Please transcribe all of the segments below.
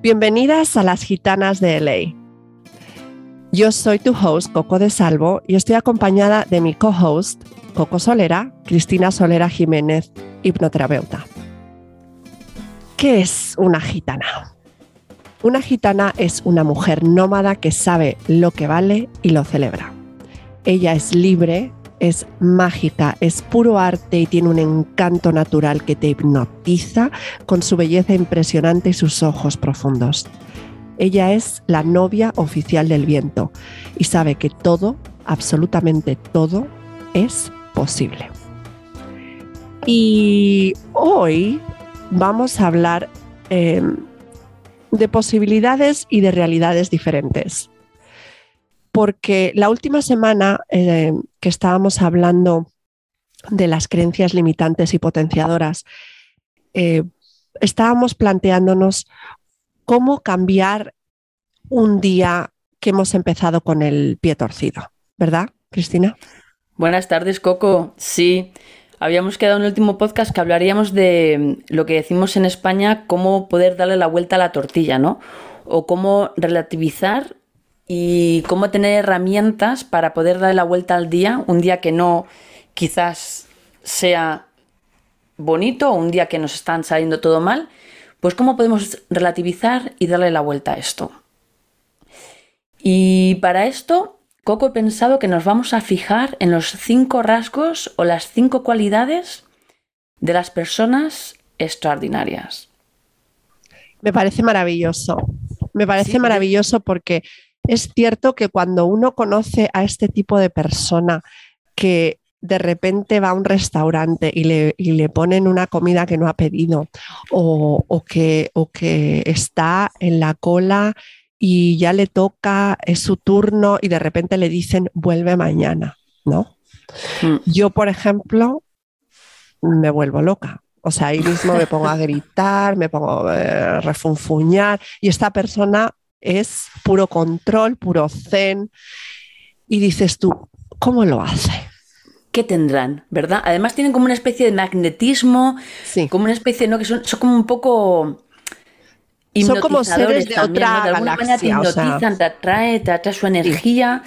Bienvenidas a las Gitanas de LA. Yo soy tu host, Coco de Salvo, y estoy acompañada de mi co-host, Coco Solera, Cristina Solera Jiménez, hipnoterapeuta. ¿Qué es una gitana? Una gitana es una mujer nómada que sabe lo que vale y lo celebra. Ella es libre, es mágica, es puro arte y tiene un encanto natural que te hipnotiza con su belleza impresionante y sus ojos profundos. Ella es la novia oficial del viento y sabe que todo, absolutamente todo, es posible. Y hoy vamos a hablar em, de posibilidades y de realidades diferentes porque la última semana eh, que estábamos hablando de las creencias limitantes y potenciadoras, eh, estábamos planteándonos cómo cambiar un día que hemos empezado con el pie torcido, ¿verdad, Cristina? Buenas tardes, Coco. Sí, habíamos quedado en el último podcast que hablaríamos de lo que decimos en España, cómo poder darle la vuelta a la tortilla, ¿no? O cómo relativizar y cómo tener herramientas para poder darle la vuelta al día, un día que no quizás sea bonito o un día que nos están saliendo todo mal, pues cómo podemos relativizar y darle la vuelta a esto. Y para esto, Coco he pensado que nos vamos a fijar en los cinco rasgos o las cinco cualidades de las personas extraordinarias. Me parece maravilloso. Me parece maravilloso porque es cierto que cuando uno conoce a este tipo de persona que de repente va a un restaurante y le, ponen una comida que no ha pedido o, que, o que está en la cola y ya le toca, es su turno y de repente le dicen vuelve mañana, ¿no? Mm. Yo, por ejemplo, me vuelvo loca. O sea, ahí mismo me pongo a gritar, me pongo a refunfuñar y esta persona es puro control, puro zen. Y dices tú, ¿cómo lo hace? ¿Qué tendrán? ¿Verdad? Además tienen como una especie de magnetismo, sí. como una especie, ¿no? Que son, como un poco... Son como seres de otra De alguna manera te hipnotizan, te atrae, te atrae su energía.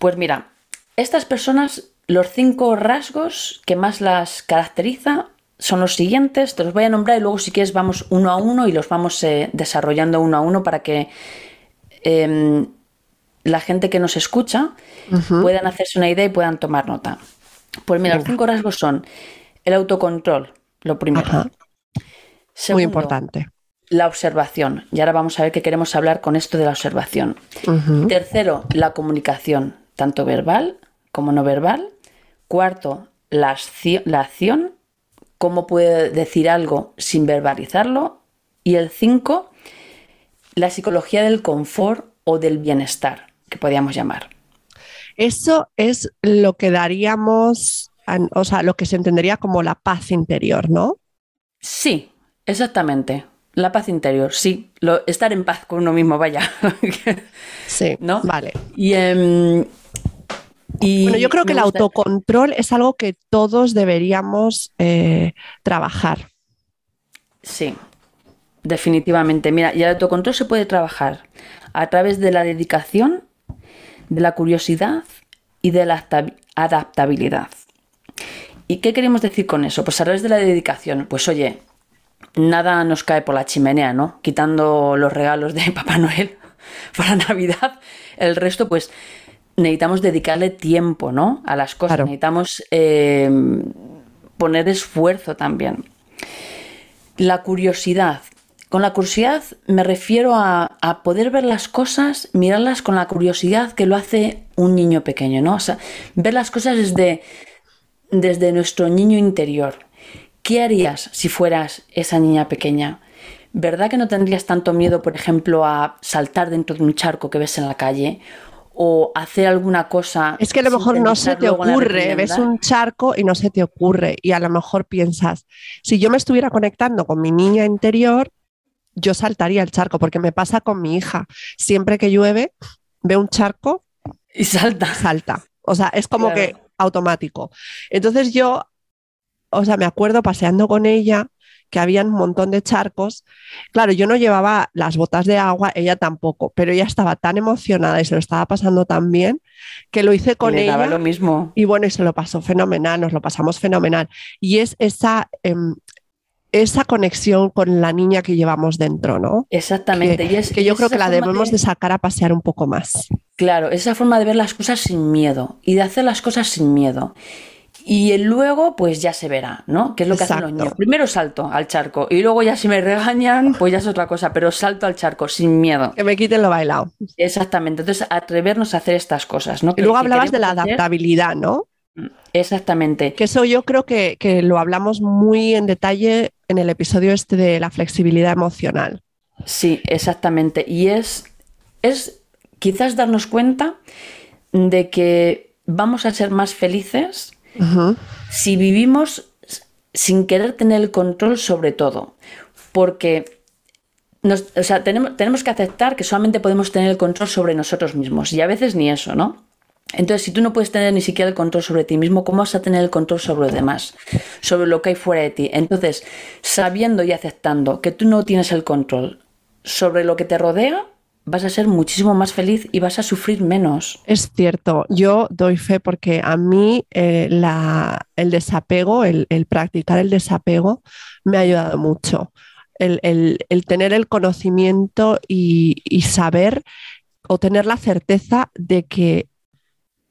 Pues mira, estas personas, los cinco rasgos que más las caracteriza son los siguientes, te los voy a nombrar y luego si quieres vamos uno a uno y los vamos eh, desarrollando uno a uno para que em, la gente que nos escucha puedan hacerse una idea y puedan tomar nota. Pues mira, los cinco rasgos son el autocontrol, lo primero. Muy importante. La observación. Y ahora vamos a ver qué queremos hablar con esto de la observación. Tercero, la comunicación, tanto verbal como no verbal. Cuarto, la, la acción cómo puede decir algo sin verbalizarlo. Y el 5, la psicología del confort o del bienestar, que podríamos llamar. Eso es lo que daríamos, o sea, lo que se entendería como la paz interior, ¿no? Sí, exactamente. La paz interior, sí. Lo, estar en paz con uno mismo, vaya. sí, ¿no? Vale. Y, bueno, yo creo que el autocontrol es algo que todos deberíamos eh, trabajar. Sí, definitivamente. Mira, y el autocontrol se puede trabajar a través de la dedicación, de la curiosidad y de la adaptabilidad. ¿Y qué queremos decir con eso? Pues a través de la dedicación, pues oye, nada nos cae por la chimenea, ¿no? Quitando los regalos de Papá Noel para Navidad, el resto pues necesitamos dedicarle tiempo, ¿no? A las cosas. Necesitamos eh, poner esfuerzo también. La curiosidad. Con la curiosidad me refiero a, poder ver las cosas, mirarlas con la curiosidad que lo hace un niño pequeño, ¿no? O sea, ver las cosas desde, desde nuestro niño interior. ¿Qué harías si fueras esa niña pequeña? ¿Verdad que no tendrías tanto miedo, por ejemplo, a saltar dentro de un charco que ves en la calle? O hacer alguna cosa. Es que a lo mejor no se te ocurre, ves un charco y no se te ocurre y a lo mejor piensas, si yo me estuviera conectando con mi niña interior, yo saltaría el charco porque me pasa con mi hija. Siempre que llueve, ve un charco y salta. Salta. O sea, es como que automático. Entonces yo o sea, me acuerdo paseando con ella que había un montón de charcos. Claro, yo no llevaba las botas de agua, ella tampoco, pero ella estaba tan emocionada y se lo estaba pasando tan bien que lo hice con Le ella. daba lo mismo. Y bueno, y se lo pasó fenomenal, nos lo pasamos fenomenal. Y es esa, em, esa conexión con la niña que llevamos dentro, ¿no? Exactamente. Que, y es, que yo creo que la debemos de sacar a pasear un poco más. Claro, esa forma de ver las cosas sin miedo y de hacer las cosas sin miedo. Y el luego, pues ya se verá, ¿no? Que es lo que hacen los Exacto. niños. Primero salto al charco y luego ya si me regañan, pues ya es otra cosa, pero salto al charco sin miedo. Que me quiten lo bailado. Exactamente. Entonces, atrevernos a hacer estas cosas, ¿no? Y luego hablabas de la hacer- adaptabilidad, ¿no? Exactamente. Que eso yo creo que, que lo hablamos muy en detalle en el episodio este de la flexibilidad emocional. Sí, exactamente. Y es, es quizás darnos cuenta de que vamos a ser más felices Si vivimos sin querer tener el control sobre todo. Porque nos- o sea, tenemos, tenemos que aceptar que solamente podemos tener el control sobre nosotros mismos. Y a veces ni eso, ¿no? Entonces, si tú no puedes tener ni siquiera el control sobre ti mismo, ¿cómo vas a tener el control sobre los demás? Sobre lo que hay fuera de ti. Entonces, sabiendo y aceptando que tú no tienes el control sobre lo que te rodea, vas a ser muchísimo más feliz y vas a sufrir menos. Es cierto, yo doy fe porque a mí eh, la- el desapego, el, el practicar el desapego me ha ayudado mucho. El, el- el tener el conocimiento y, y saber o tener la certeza de que,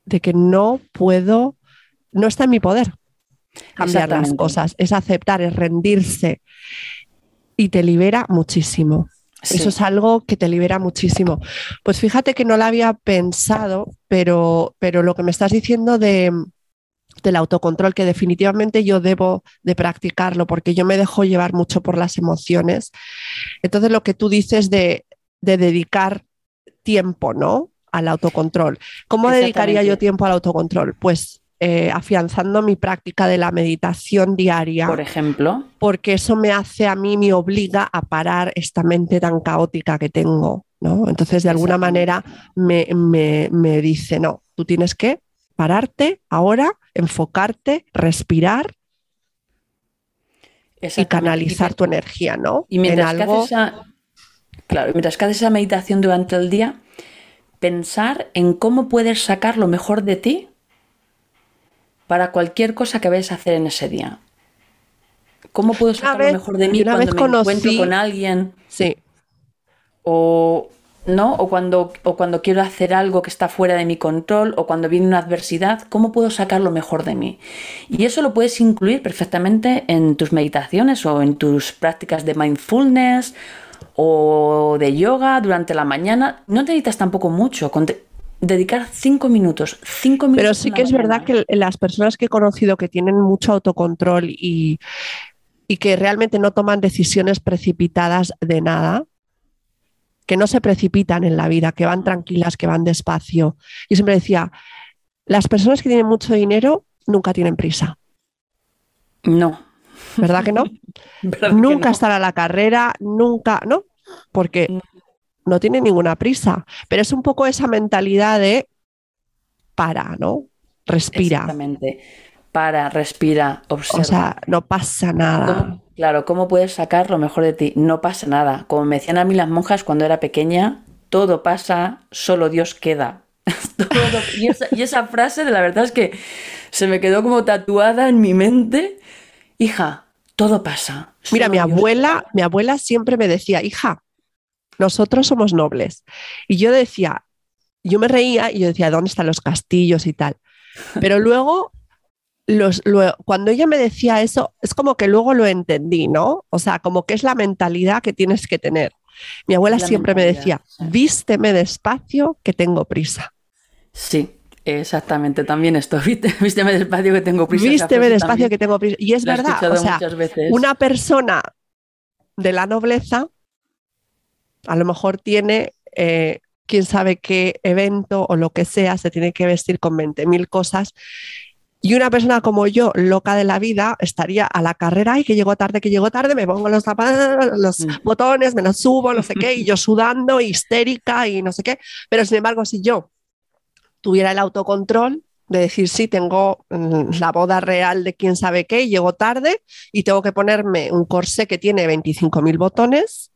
de que no puedo, no está en mi poder cambiar las cosas, es aceptar, es rendirse y te libera muchísimo. Sí. Eso es algo que te libera muchísimo. Pues fíjate que no lo había pensado, pero, pero lo que me estás diciendo de, del autocontrol, que definitivamente yo debo de practicarlo, porque yo me dejo llevar mucho por las emociones. Entonces, lo que tú dices de, de dedicar tiempo, ¿no? Al autocontrol. ¿Cómo dedicaría yo tiempo al autocontrol? Pues eh, afianzando mi práctica de la meditación diaria Por ejemplo, porque eso me hace a mí, me obliga a parar esta mente tan caótica que tengo, ¿no? Entonces, de alguna manera, me, me- me dice, no, tú tienes que pararte ahora, enfocarte, respirar y canalizar tu energía, ¿no? Y mientras, en que haces esa, claro, mientras que haces esa meditación durante el día, pensar en cómo puedes sacar lo mejor de ti para cualquier cosa que vayas a hacer en ese día. ¿Cómo puedo sacar vez- lo mejor de mí cuando me encuentro con alguien sí, o no o cuando o cuando quiero hacer algo que está fuera de mi control o cuando viene una adversidad, cómo puedo sacar lo mejor de mí? Y eso lo puedes incluir perfectamente en tus meditaciones o en tus prácticas de mindfulness o de yoga durante la mañana. No necesitas tampoco mucho, con te- dedicar cinco minutos, cinco minutos. pero sí que es verdad que las personas que he conocido que tienen mucho autocontrol y, y que realmente no toman decisiones precipitadas de nada, que no se precipitan en la vida, que van tranquilas, que van despacio. Yo siempre decía, las personas que tienen mucho dinero nunca tienen prisa, No. ¿verdad que no? ¿verdad que nunca no? están a la carrera, nunca, ¿no? Porque No. tienen ninguna prisa, pero es un poco esa mentalidad de para, ¿no? Respira. Exactamente. Para, respira, observa. O sea, no pasa nada. ¿Cómo- claro, ¿cómo puedes sacar lo mejor de ti? No pasa nada. Como me decían a mí las monjas cuando era pequeña, todo pasa, solo Dios queda. Todo- y, esa, y esa frase, de la verdad es que se me quedó como tatuada en mi mente. Hija, todo pasa. Mira, mi abuela, mi abuela siempre me decía, hija, nosotros somos nobles. Y yo decía, yo me reía y yo decía, ¿dónde están los castillos y tal? Pero luego, los, luego, cuando ella me decía eso, es como que luego lo entendí, ¿no? O sea, como que es la mentalidad que tienes que tener. Mi abuela la siempre me decía, vísteme despacio que tengo prisa. Sí, exactamente. También esto. Vísteme, despacio que tengo prisa. Vísteme despacio también que tengo prisa. Y es verdad, o sea, veces. una persona de la nobleza a lo mejor tiene eh, quién sabe qué evento o lo que sea, se tiene que vestir con 20.000 cosas. Y una persona como yo, loca de la vida, estaría a la carrera y que llego tarde, que llego tarde, me pongo los zapatos, los Mm. botones, me los subo, no sé qué, y yo sudando, histérica y no sé qué. Pero sin embargo, si yo tuviera el autocontrol, de decir, sí, tengo mm, la boda real de quién sabe qué, llego tarde y tengo que ponerme un corsé que tiene 25.000 botones,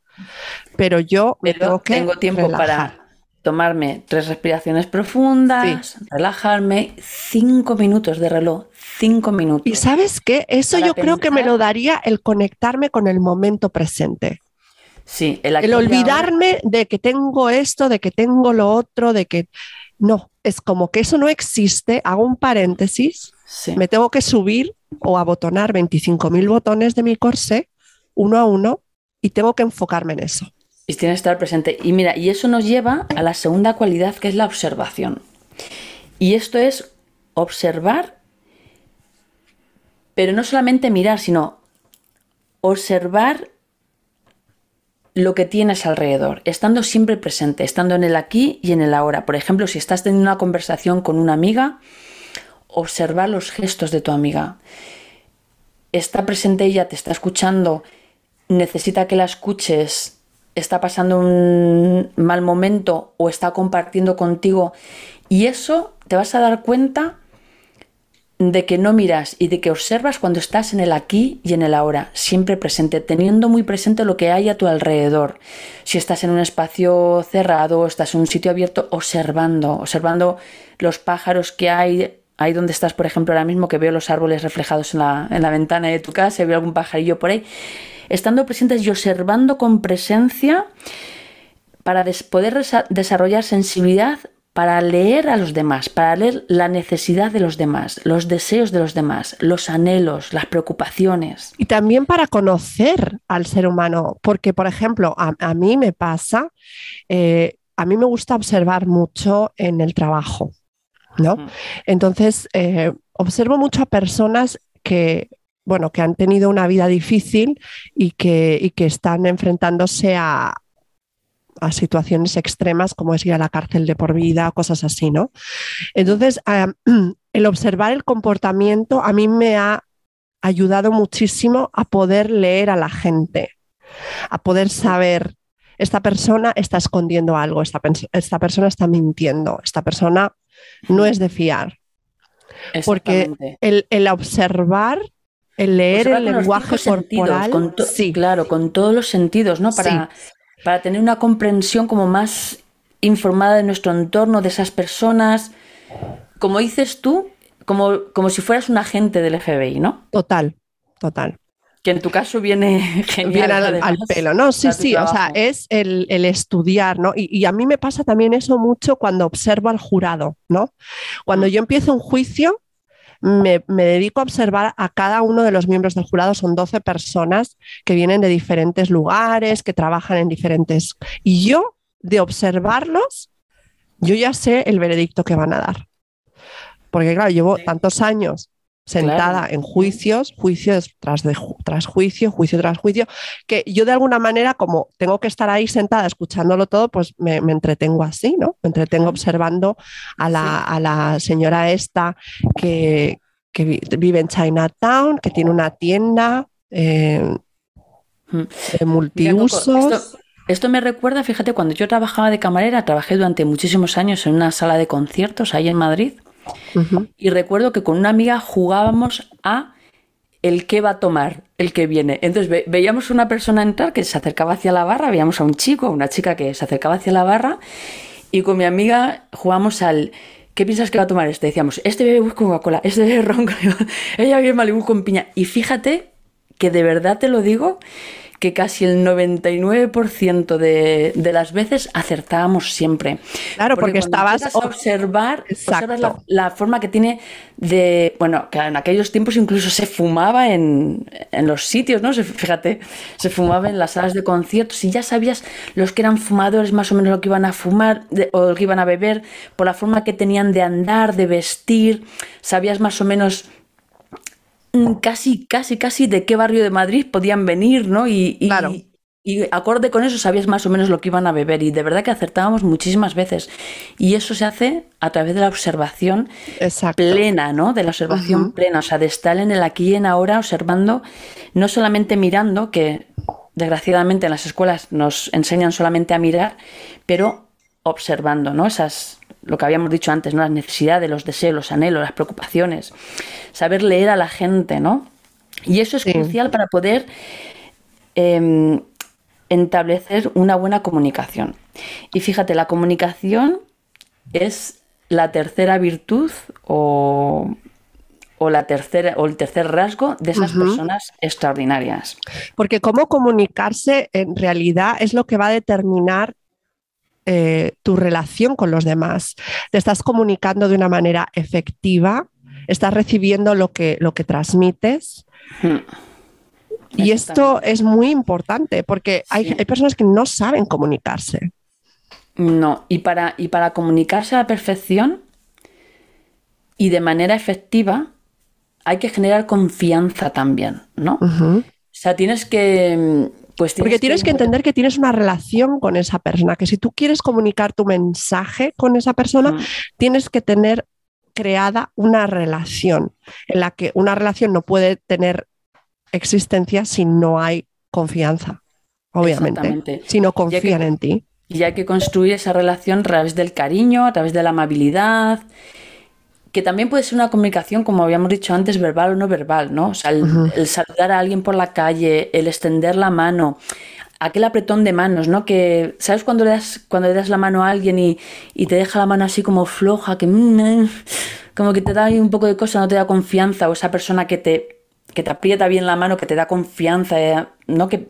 pero yo me tengo que tengo tiempo para tomarme tres respiraciones profundas, relajarme, cinco minutos de reloj, cinco minutos. Y sabes qué, eso yo creo que me lo daría el conectarme con el momento presente. Sí, el, olvidarme de que tengo esto, de que tengo lo otro, de que no, es como que eso no existe, hago un paréntesis, me tengo que subir o abotonar 25.000 botones de mi corsé uno a uno y tengo que enfocarme en eso. Y tiene que estar presente. Y mira, y eso nos lleva a la segunda cualidad que es la observación. Y esto es observar, pero no solamente mirar, sino observar lo que tienes alrededor, estando siempre presente, estando en el aquí y en el ahora. Por ejemplo, si estás teniendo una conversación con una amiga, observar los gestos de tu amiga. Está presente ella, te está escuchando, necesita que la escuches, está pasando un mal momento o está compartiendo contigo. Y eso te vas a dar cuenta de que no miras y de que observas cuando estás en el aquí y en el ahora, siempre presente, teniendo muy presente lo que hay a tu alrededor. Si estás en un espacio cerrado, estás en un sitio abierto, observando, observando los pájaros que hay, ahí donde estás, por ejemplo, ahora mismo que veo los árboles reflejados en la, en la ventana de tu casa, veo algún pajarillo por ahí, estando presentes y observando con presencia para poder desarrollar sensibilidad para leer a los demás, para leer la necesidad de los demás, los deseos de los demás, los anhelos, las preocupaciones. Y también para conocer al ser humano, porque, por ejemplo, a, mí me pasa, eh, a mí me gusta observar mucho en el trabajo, ¿no? Entonces, eh, observo mucho a personas que bueno, que han tenido una vida difícil y que, y que están enfrentándose a, a situaciones extremas como es ir a la cárcel de por vida, cosas así, ¿no? Entonces, el observar el comportamiento a mí me ha ayudado muchísimo a poder leer a la gente, a poder saber, esta persona está escondiendo algo, esta, esta persona está mintiendo, esta persona no es de fiar. Porque el, observar el leer el lenguaje corporal. sí, claro, con todos los sentidos, ¿no? Para, para tener una comprensión como más informada de nuestro entorno, de esas personas. Como dices tú, como, como si fueras un agente del FBI, ¿no? Total, total. Que en tu caso viene genial. al, pelo, ¿no? Sí, sí, o sea, es el, estudiar, ¿no? Y, y, a mí me pasa también eso mucho cuando observo al jurado, ¿no? Cuando mm. yo empiezo un juicio, me, dedico a observar a cada uno de los miembros del jurado. Son 12 personas que vienen de diferentes lugares, que trabajan en diferentes... Y yo, de observarlos, yo ya sé el veredicto que van a dar. Porque claro, llevo tantos años sentada en juicios, juicios tras, de, tras juicio, juicio tras juicio, que yo de alguna manera, como tengo que estar ahí sentada escuchándolo todo, pues me, entretengo así, ¿no? Me entretengo observando a la, señora esta que, vive en Chinatown, que tiene una tienda eh, hmm. de multiusos. Esto me recuerda, fíjate, cuando yo trabajaba de camarera, trabajé durante muchísimos años en una sala de conciertos ahí en Madrid y recuerdo que con una amiga jugábamos a el que va a tomar, el que viene. Entonces veíamos una persona entrar que se acercaba hacia la barra, veíamos a un chico, a una chica que se acercaba hacia la barra y con mi amiga jugamos al ¿qué piensas que va a tomar este? Decíamos, este bebe con Coca-Cola, este bebe ron, ella bebe Malibu con piña. Y fíjate que de verdad te lo digo, que casi el 99% de, de, las veces acertábamos siempre. Claro, porque, estabas a observar, la, forma que tiene de, bueno, que en aquellos tiempos incluso se fumaba en, en, los sitios, ¿no? Fíjate, se fumaba en las salas de conciertos y ya sabías los que eran fumadores más o menos lo que iban a fumar o lo que iban a beber, por la forma que tenían de andar, de vestir, sabías más o menos casi, casi, casi de qué barrio de Madrid podían venir, ¿no? Y, y, acorde con eso sabías más o menos lo que iban a beber y de verdad que acertábamos muchísimas veces. Y eso se hace a través de la observación plena, ¿no? De la observación plena, o sea, de estar en el aquí y en ahora observando, no solamente mirando, que desgraciadamente en las escuelas nos enseñan solamente a mirar, pero observando, ¿no? Esas lo que habíamos dicho antes, ¿no? Las necesidades, los deseos, los anhelos, las preocupaciones. Saber leer a la gente, ¿no? Y eso es crucial para poder em, establecer una buena comunicación. Y fíjate, la comunicación es la tercera virtud o, la tercera, o el tercer rasgo de esas personas extraordinarias. Porque cómo comunicarse en realidad es lo que va a determinar eh, tu relación con los demás. Te estás comunicando de una manera efectiva, estás recibiendo lo que, lo que transmites. Hmm. Y esto es muy importante porque hay, hay, personas que no saben comunicarse. No, y para, y para comunicarse a la perfección y de manera efectiva hay que generar confianza también, ¿no? O sea, tienes que... Pues Porque tienes que... entender que tienes una relación con esa persona, que si tú quieres comunicar tu mensaje con esa persona, tienes que tener creada una relación en la que una relación no puede tener existencia si no hay confianza, obviamente, si no confían en ti. Y hay que construir esa relación a través del cariño, a través de la amabilidad, que también puede ser una comunicación, como habíamos dicho antes, verbal o no verbal, ¿no? O sea, el, saludar a alguien por la calle, el extender la mano, aquel apretón de manos, ¿no? Que, ¿sabes cuando le das, cuando le das la mano a alguien y, te deja la mano así como floja, que mm, como que te da un poco de cosa, no te da confianza, o esa persona que te, que te aprieta bien la mano, que te da confianza, eh, ¿no? Que,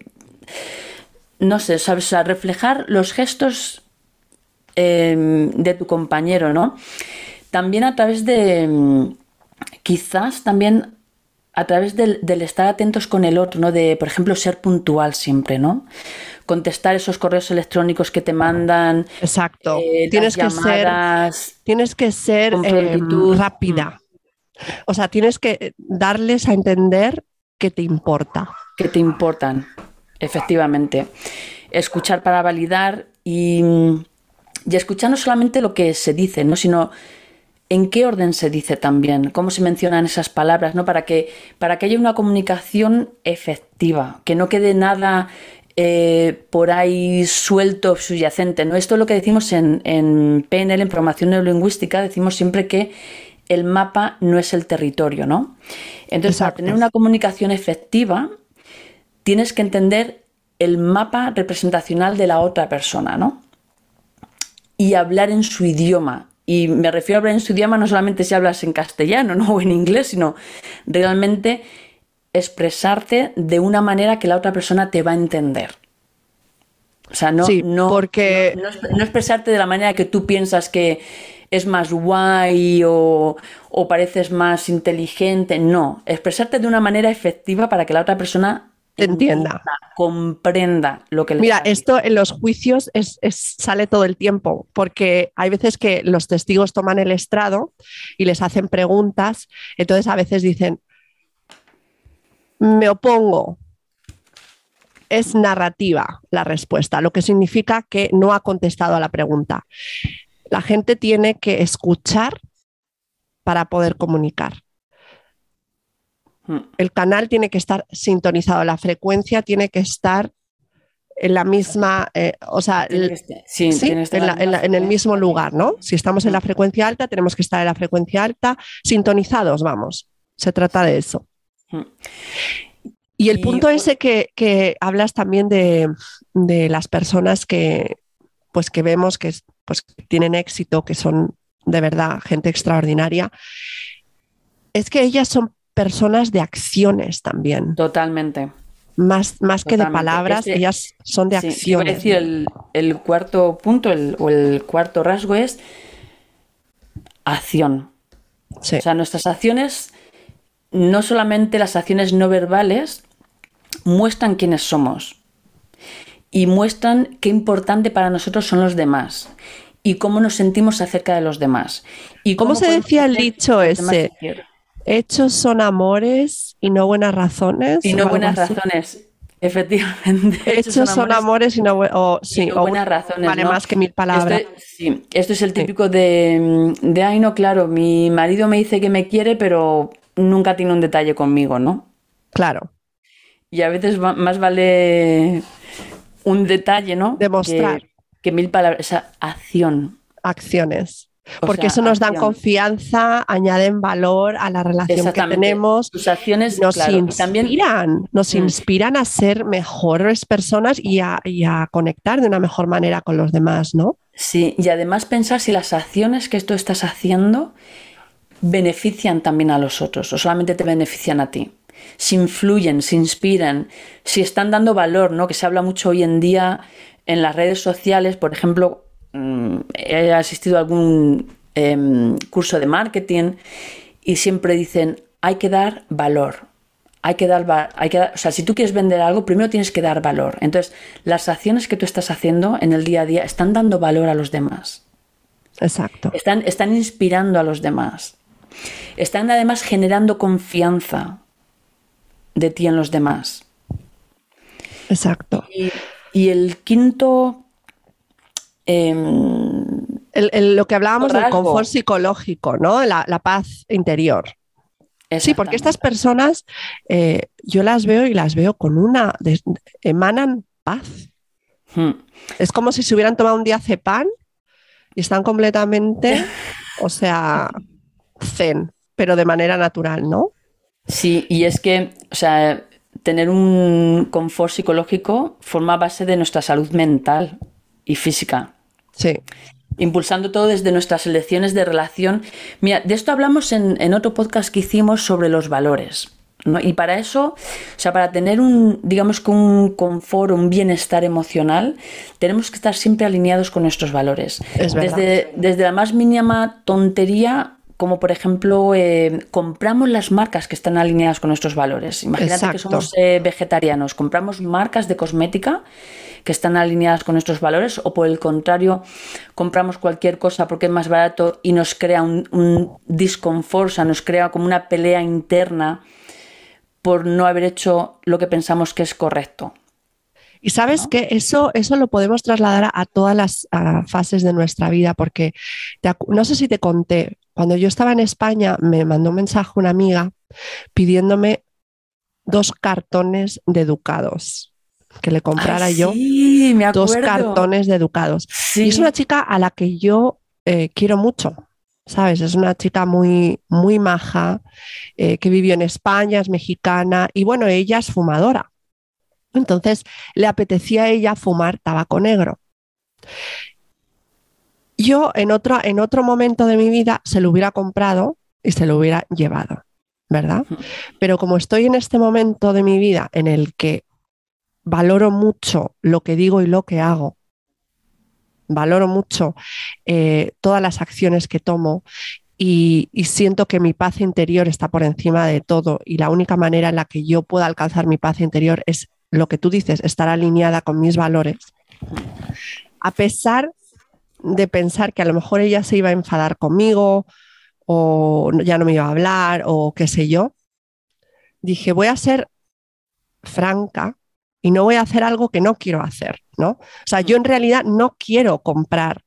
no sé, ¿sabes? O sea, reflejar los gestos em, de tu compañero, ¿no? También a través de, mm, quizás también a través del, estar atentos con el otro, ¿no? De, por ejemplo, ser puntual siempre, ¿no? Contestar esos correos electrónicos que te mandan. Exacto. Eh, tienes, que ser, tienes que ser em, rápida. O sea, tienes que darles a entender que te importa. Que te importan, efectivamente. Escuchar para validar y, y escuchar no solamente lo que se dice, ¿no? sino en qué orden se dice también, cómo se mencionan esas palabras, ¿no? Para que, para que haya una comunicación efectiva, que no quede nada eh, por ahí suelto, subyacente. ¿no? Esto es lo que decimos en, en PNL, en programación neurolingüística, decimos siempre que el mapa no es el territorio, ¿no? Entonces, para tener una comunicación efectiva, tienes que entender el mapa representacional de la otra persona, ¿no? Y hablar en su idioma, y me refiero a hablar en su idioma no solamente si hablas en castellano ¿no? o en inglés, sino realmente expresarte de una manera que la otra persona te va a entender. O sea, no, no, porque... no, expresarte de la manera que tú piensas que es más guay o, o, pareces más inteligente. No, expresarte de una manera efectiva para que la otra persona entienda, comprenda lo que le Mira, esto en los juicios es, sale todo el tiempo, porque hay veces que los testigos toman el estrado y les hacen preguntas, entonces a veces dicen, me opongo. Es narrativa la respuesta, lo que significa que no ha contestado a la pregunta. La gente tiene que escuchar para poder comunicar. Mm. El canal tiene que estar sintonizado, la frecuencia tiene que estar en la misma, eh, o sea, en, el mismo lugar, ¿no? Si estamos en la mm. frecuencia alta, tenemos que estar en la frecuencia alta, sintonizados, vamos. Se trata de eso. Mm. Y el punto ese que, hablas también de, las personas que, pues que vemos que pues, tienen éxito, que son de verdad gente extraordinaria, es que ellas son personas de acciones también. Totalmente. Más, más que de palabras, ellas son de acciones. decir, el, cuarto punto o el cuarto rasgo es acción. O sea, nuestras acciones, no solamente las acciones no verbales, muestran quiénes somos y muestran qué importante para nosotros son los demás y cómo nos sentimos acerca de los demás. ¿Y cómo, se decía el dicho ese? Hechos son amores y no buenas razones. Y no buenas razones, efectivamente. Hechos, son, amores, y no, buenas razones. Vale más que mil palabras. Esto, sí, esto es el típico de, de, ay, no, claro, mi marido me dice que me quiere, pero nunca tiene un detalle conmigo, ¿no? Claro. Y a veces más vale un detalle, ¿no? Demostrar. Que, que mil palabras, esa acción. Acciones. Porque eso nos da confianza, añaden valor a la relación que tenemos. Tus acciones nos inspiran, nos mm. inspiran a ser mejores personas y a, conectar de una mejor manera con los demás, ¿no? Sí, y además pensar si las acciones que tú estás haciendo benefician también a los otros o solamente te benefician a ti. Si influyen, si inspiran, si están dando valor, ¿no? Que se habla mucho hoy en día en las redes sociales, por ejemplo, he asistido a algún em, curso de marketing y siempre dicen, hay que dar valor. Hay que dar, hay que o sea, si tú quieres vender algo, primero tienes que dar valor. Entonces, las acciones que tú estás haciendo en el día a día están dando valor a los demás. Exacto. Están, están inspirando a los demás. Están además generando confianza de ti en los demás. Exacto. y el quinto Em, lo que hablábamos del confort psicológico, ¿no? La, paz interior. Sí, porque estas personas eh, yo las veo y las veo con una, emanan paz. Hmm. Es como si se hubieran tomado un día pan y están completamente, o sea, zen, pero de manera natural, ¿no? Sí, y es que, o sea, tener un confort psicológico forma base de nuestra salud mental y física. Sí. Impulsando todo desde nuestras elecciones de relación. Mira, de esto hablamos en, otro podcast que hicimos sobre los valores. Y para eso, o sea, para tener un, digamos que un confort, un bienestar emocional, tenemos que estar siempre alineados con nuestros valores. desde, desde la más mínima tontería como por ejemplo eh, compramos las marcas que están alineadas con nuestros valores. Imagínate que somos eh, vegetarianos, compramos marcas de cosmética que están alineadas con nuestros valores o por el contrario compramos cualquier cosa porque es más barato y nos crea un, un disconfort, o sea, nos crea como una pelea interna por no haber hecho lo que pensamos que es correcto. Y sabes que eso, eso lo podemos trasladar a, todas las fases de nuestra vida, porque no sé si te conté, cuando yo estaba en España me mandó un mensaje una amiga pidiéndome dos cartones de educados que le comprara yo dos cartones de educados. Y es una chica a la que yo eh, quiero mucho. ¿Sabes? Es una chica muy, muy maja, eh, que vivió en España, es mexicana y bueno, ella es fumadora. Entonces le apetecía a ella fumar tabaco negro. Yo en otro, en otro momento de mi vida se lo hubiera comprado y se lo hubiera llevado, ¿verdad? Pero como estoy en este momento de mi vida en el que valoro mucho lo que digo y lo que hago, valoro mucho eh, todas las acciones que tomo y, siento que mi paz interior está por encima de todo y la única manera en la que yo pueda alcanzar mi paz interior es lo que tú dices, estar alineada con mis valores. A pesar de pensar que a lo mejor ella se iba a enfadar conmigo o ya no me iba a hablar o qué sé yo, dije, voy a ser franca y no voy a hacer algo que no quiero hacer, ¿no? O sea, yo en realidad no quiero comprar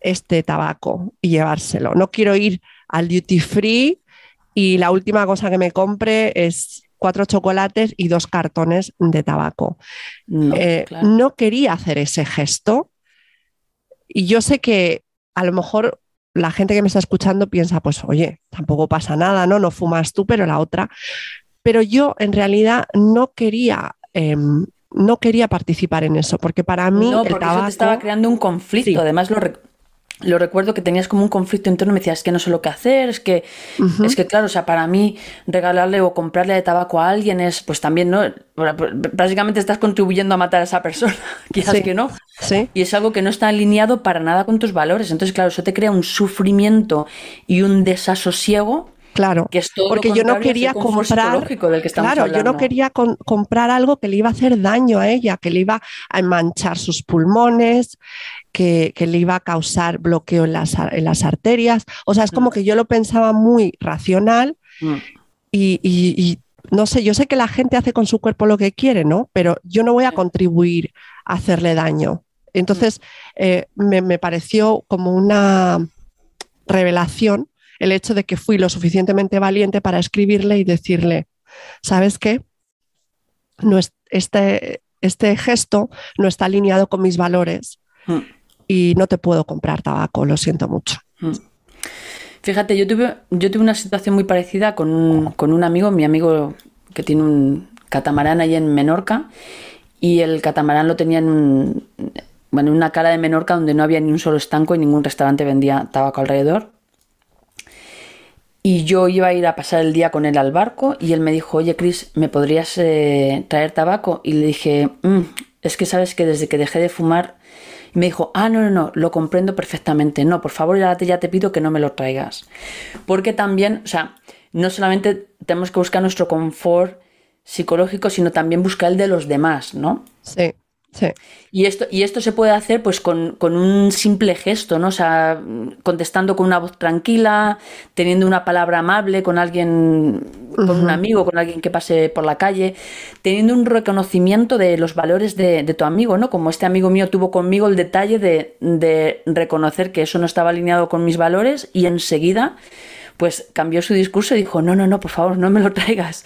este tabaco y llevárselo, no quiero ir al duty free y la última cosa que me compre es cuatro chocolates y dos cartones de tabaco. No, eh, no quería hacer ese gesto y yo sé que a lo mejor la gente que me está escuchando piensa, pues oye, tampoco pasa nada, ¿no? No fumas tú, pero la otra. Pero yo en realidad no quería Em, no quería participar en eso, porque para mí no, porque eso te estaba creando un conflicto. Además, lo, lo, recuerdo que tenías como un conflicto interno, me decías, es que no sé lo que hacer, es que, es que claro, o sea, para mí regalarle o comprarle de tabaco a alguien es, pues también, ¿no? Básicamente estás contribuyendo a matar a esa persona, quizás que no. Sí. Y es algo que no está alineado para nada con tus valores. Entonces, claro, eso te crea un sufrimiento y un desasosiego Claro, porque yo no quería comprar, claro, yo no quería comprar algo que le iba a hacer daño a ella, que le iba a manchar sus pulmones, que, le iba a causar bloqueo en las, en las, arterias. O sea, es como mm. que yo lo pensaba muy racional mm. y, no sé, yo sé que la gente hace con su cuerpo lo que quiere, ¿no? Pero yo no voy a contribuir a hacerle daño. Entonces, eh, me, me pareció como una revelación el hecho de que fui lo suficientemente valiente para escribirle y decirle, ¿sabes qué? No este, este gesto no está alineado con mis valores mm. y no te puedo comprar tabaco, lo siento mucho. Mm. Fíjate, yo tuve, yo tuve una situación muy parecida con un, con un amigo, mi amigo que tiene un catamarán ahí en Menorca, y el catamarán lo tenía en, bueno, en una cara de Menorca donde no había ni un solo estanco y ningún restaurante vendía tabaco alrededor. Y yo iba a ir a pasar el día con él al barco y él me dijo, oye Chris, ¿me podrías eh, traer tabaco? Y le dije, mm, es que sabes que desde que dejé de fumar... Y me dijo, ah, no, no, no, lo comprendo perfectamente. No, por favor, ya te, ya te pido que no me lo traigas. Porque también, o sea, no solamente tenemos que buscar nuestro confort psicológico, sino también buscar el de los demás, ¿no? Sí. Sí. Y esto, y esto se puede hacer pues con, un simple gesto, ¿no? O sea, contestando con una voz tranquila, teniendo una palabra amable con alguien, con un amigo, con alguien que pase por la calle, teniendo un reconocimiento de los valores de, de tu amigo, ¿no? Como este amigo mío tuvo conmigo el detalle de, de reconocer que eso no estaba alineado con mis valores y enseguida pues cambió su discurso y dijo, no, no, no, por favor, no me lo traigas,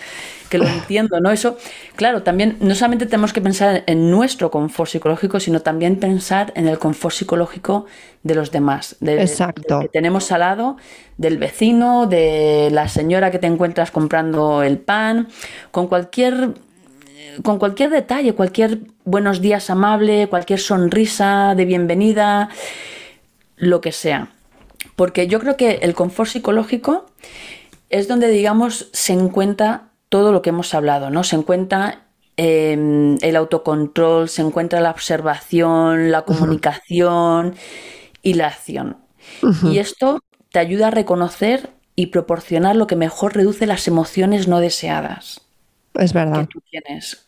que lo entiendo, ¿no? Eso, claro, también no solamente tenemos que pensar en nuestro confort psicológico, sino también pensar en el confort psicológico de los demás, de, Exacto. que tenemos al lado, del vecino, de la señora que te encuentras comprando el pan, con cualquier con cualquier detalle, cualquier buenos días amable, cualquier sonrisa de bienvenida, lo que sea. Porque yo creo que el confort psicológico es donde, digamos, se encuentra todo lo que hemos hablado, ¿no? Se encuentra em, el autocontrol, se encuentra la observación, la comunicación y la acción. Y esto te ayuda a reconocer y proporcionar lo que mejor reduce las emociones no deseadas. Es verdad. Que tú tienes.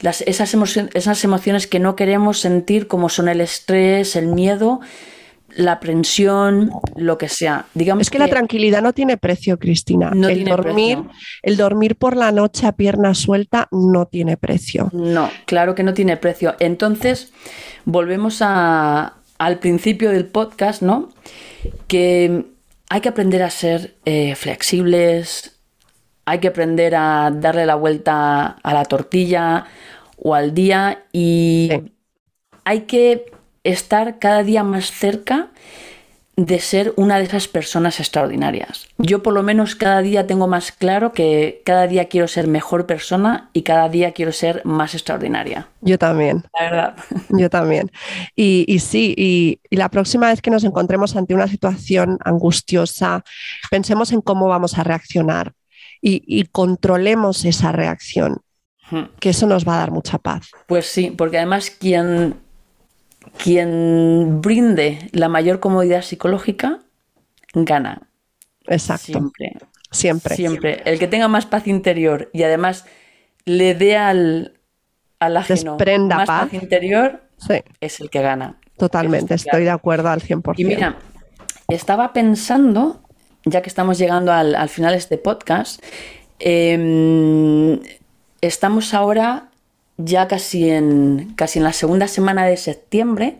esas, esas emociones que no queremos sentir, como son el estrés, el miedo, la aprensión, lo que sea. Digamos es que, la tranquilidad no tiene precio, Cristina. el, dormir, el dormir por la noche a pierna suelta no tiene precio. No, claro que no tiene precio. Entonces, volvemos a, al principio del podcast, ¿no? Que hay que aprender a ser eh, flexibles, hay que aprender a darle la vuelta a la tortilla o al día y hay que estar cada día más cerca de ser una de esas personas extraordinarias. Yo por lo menos cada día tengo más claro que cada día quiero ser mejor persona y cada día quiero ser más extraordinaria. Yo también. La verdad. Yo también. Y, sí, y, la próxima vez que nos encontremos ante una situación angustiosa, pensemos en cómo vamos a reaccionar y, controlemos esa reacción, que eso nos va a dar mucha paz. Pues sí, porque además quien quien brinde la mayor comodidad psicológica gana. Exacto. Siempre. Siempre. Siempre. El que tenga más paz interior y además le dé al, al ajeno más paz, interior es el que gana. Totalmente, estoy de acuerdo al 100%. Y mira, estaba pensando, ya que estamos llegando al, final de este podcast, em, estamos ahora ya casi en, casi en la segunda semana de septiembre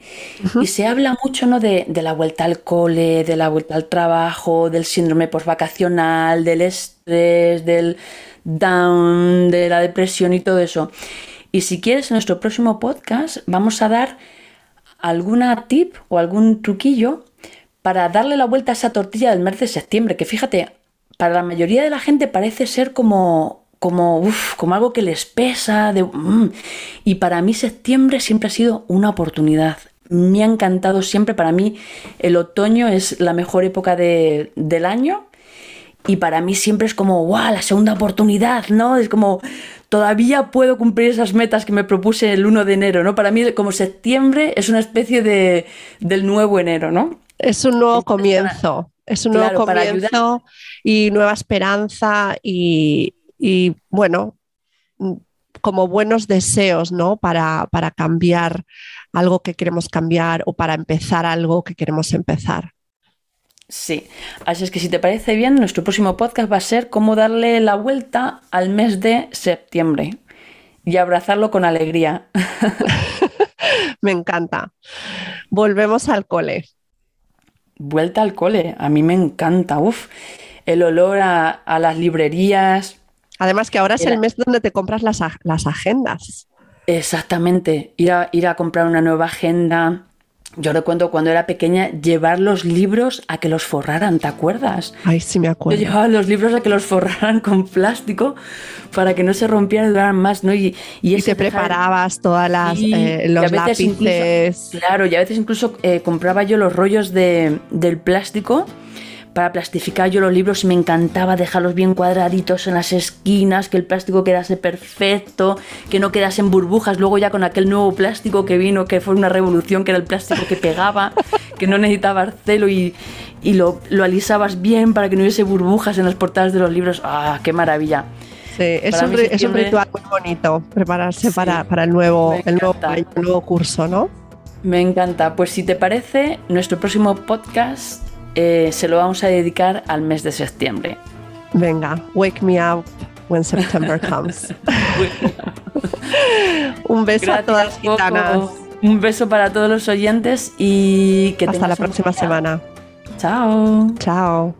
y se habla mucho ¿no? de, la vuelta al cole, de la vuelta al trabajo, del síndrome postvacacional, del estrés, del down, de la depresión y todo eso. Y si quieres, en nuestro próximo podcast vamos a dar alguna tip o algún truquillo para darle la vuelta a esa tortilla del mes de septiembre, que fíjate, para la mayoría de la gente parece ser como como, como algo que les pesa. De, mm. Y para mí septiembre siempre ha sido una oportunidad. Me ha encantado siempre. Para mí el otoño es la mejor época de, del año. Y para mí siempre es como, wow, la segunda oportunidad, ¿no? Es como, todavía puedo cumplir esas metas que me propuse el 1 de enero, ¿no? Para mí como septiembre es una especie de, del nuevo enero, ¿no? Es un nuevo comienzo. Es un nuevo comienzo y nueva esperanza y, y bueno, mm, como buenos deseos, ¿no? Para, para cambiar algo que queremos cambiar o para empezar algo que queremos empezar. Sí, así es que si te parece bien, nuestro próximo podcast va a ser cómo darle la vuelta al mes de septiembre y abrazarlo con alegría. me encanta. Volvemos al cole. Vuelta al cole, a mí me encanta, uf, el olor a, a las librerías, Además que ahora es el mes donde te compras las, agendas. Exactamente, ir a, ir a comprar una nueva agenda, yo recuerdo cuando era pequeña llevar los libros a que los forraran, ¿te acuerdas? Ay, sí me acuerdo. Yo llevaba los libros a que los forraran con plástico para que no se rompieran y duraran más, ¿no? Y, y, te preparabas todas las eh, los lápices. claro, y a veces incluso eh, compraba yo los rollos de, del plástico para plastificar yo los libros me encantaba dejarlos bien cuadraditos en las esquinas, que el plástico quedase perfecto, que no quedasen burbujas. Luego ya con aquel nuevo plástico que vino, que fue una revolución, que era el plástico que pegaba, que no necesitaba celo y, lo, alisabas bien para que no hubiese burbujas en las portadas de los libros. ¡Ah, qué maravilla! Sí, es un, ritual muy bonito prepararse para, el, nuevo, el, nuevo, el nuevo curso, ¿no? Me encanta. Pues si te parece, nuestro próximo podcast eh, se lo vamos a dedicar al mes de septiembre. Venga, wake me up when September comes. Un beso a todas las gitanas. Un beso para todos los oyentes y que hasta la próxima semana. Chao. Chao.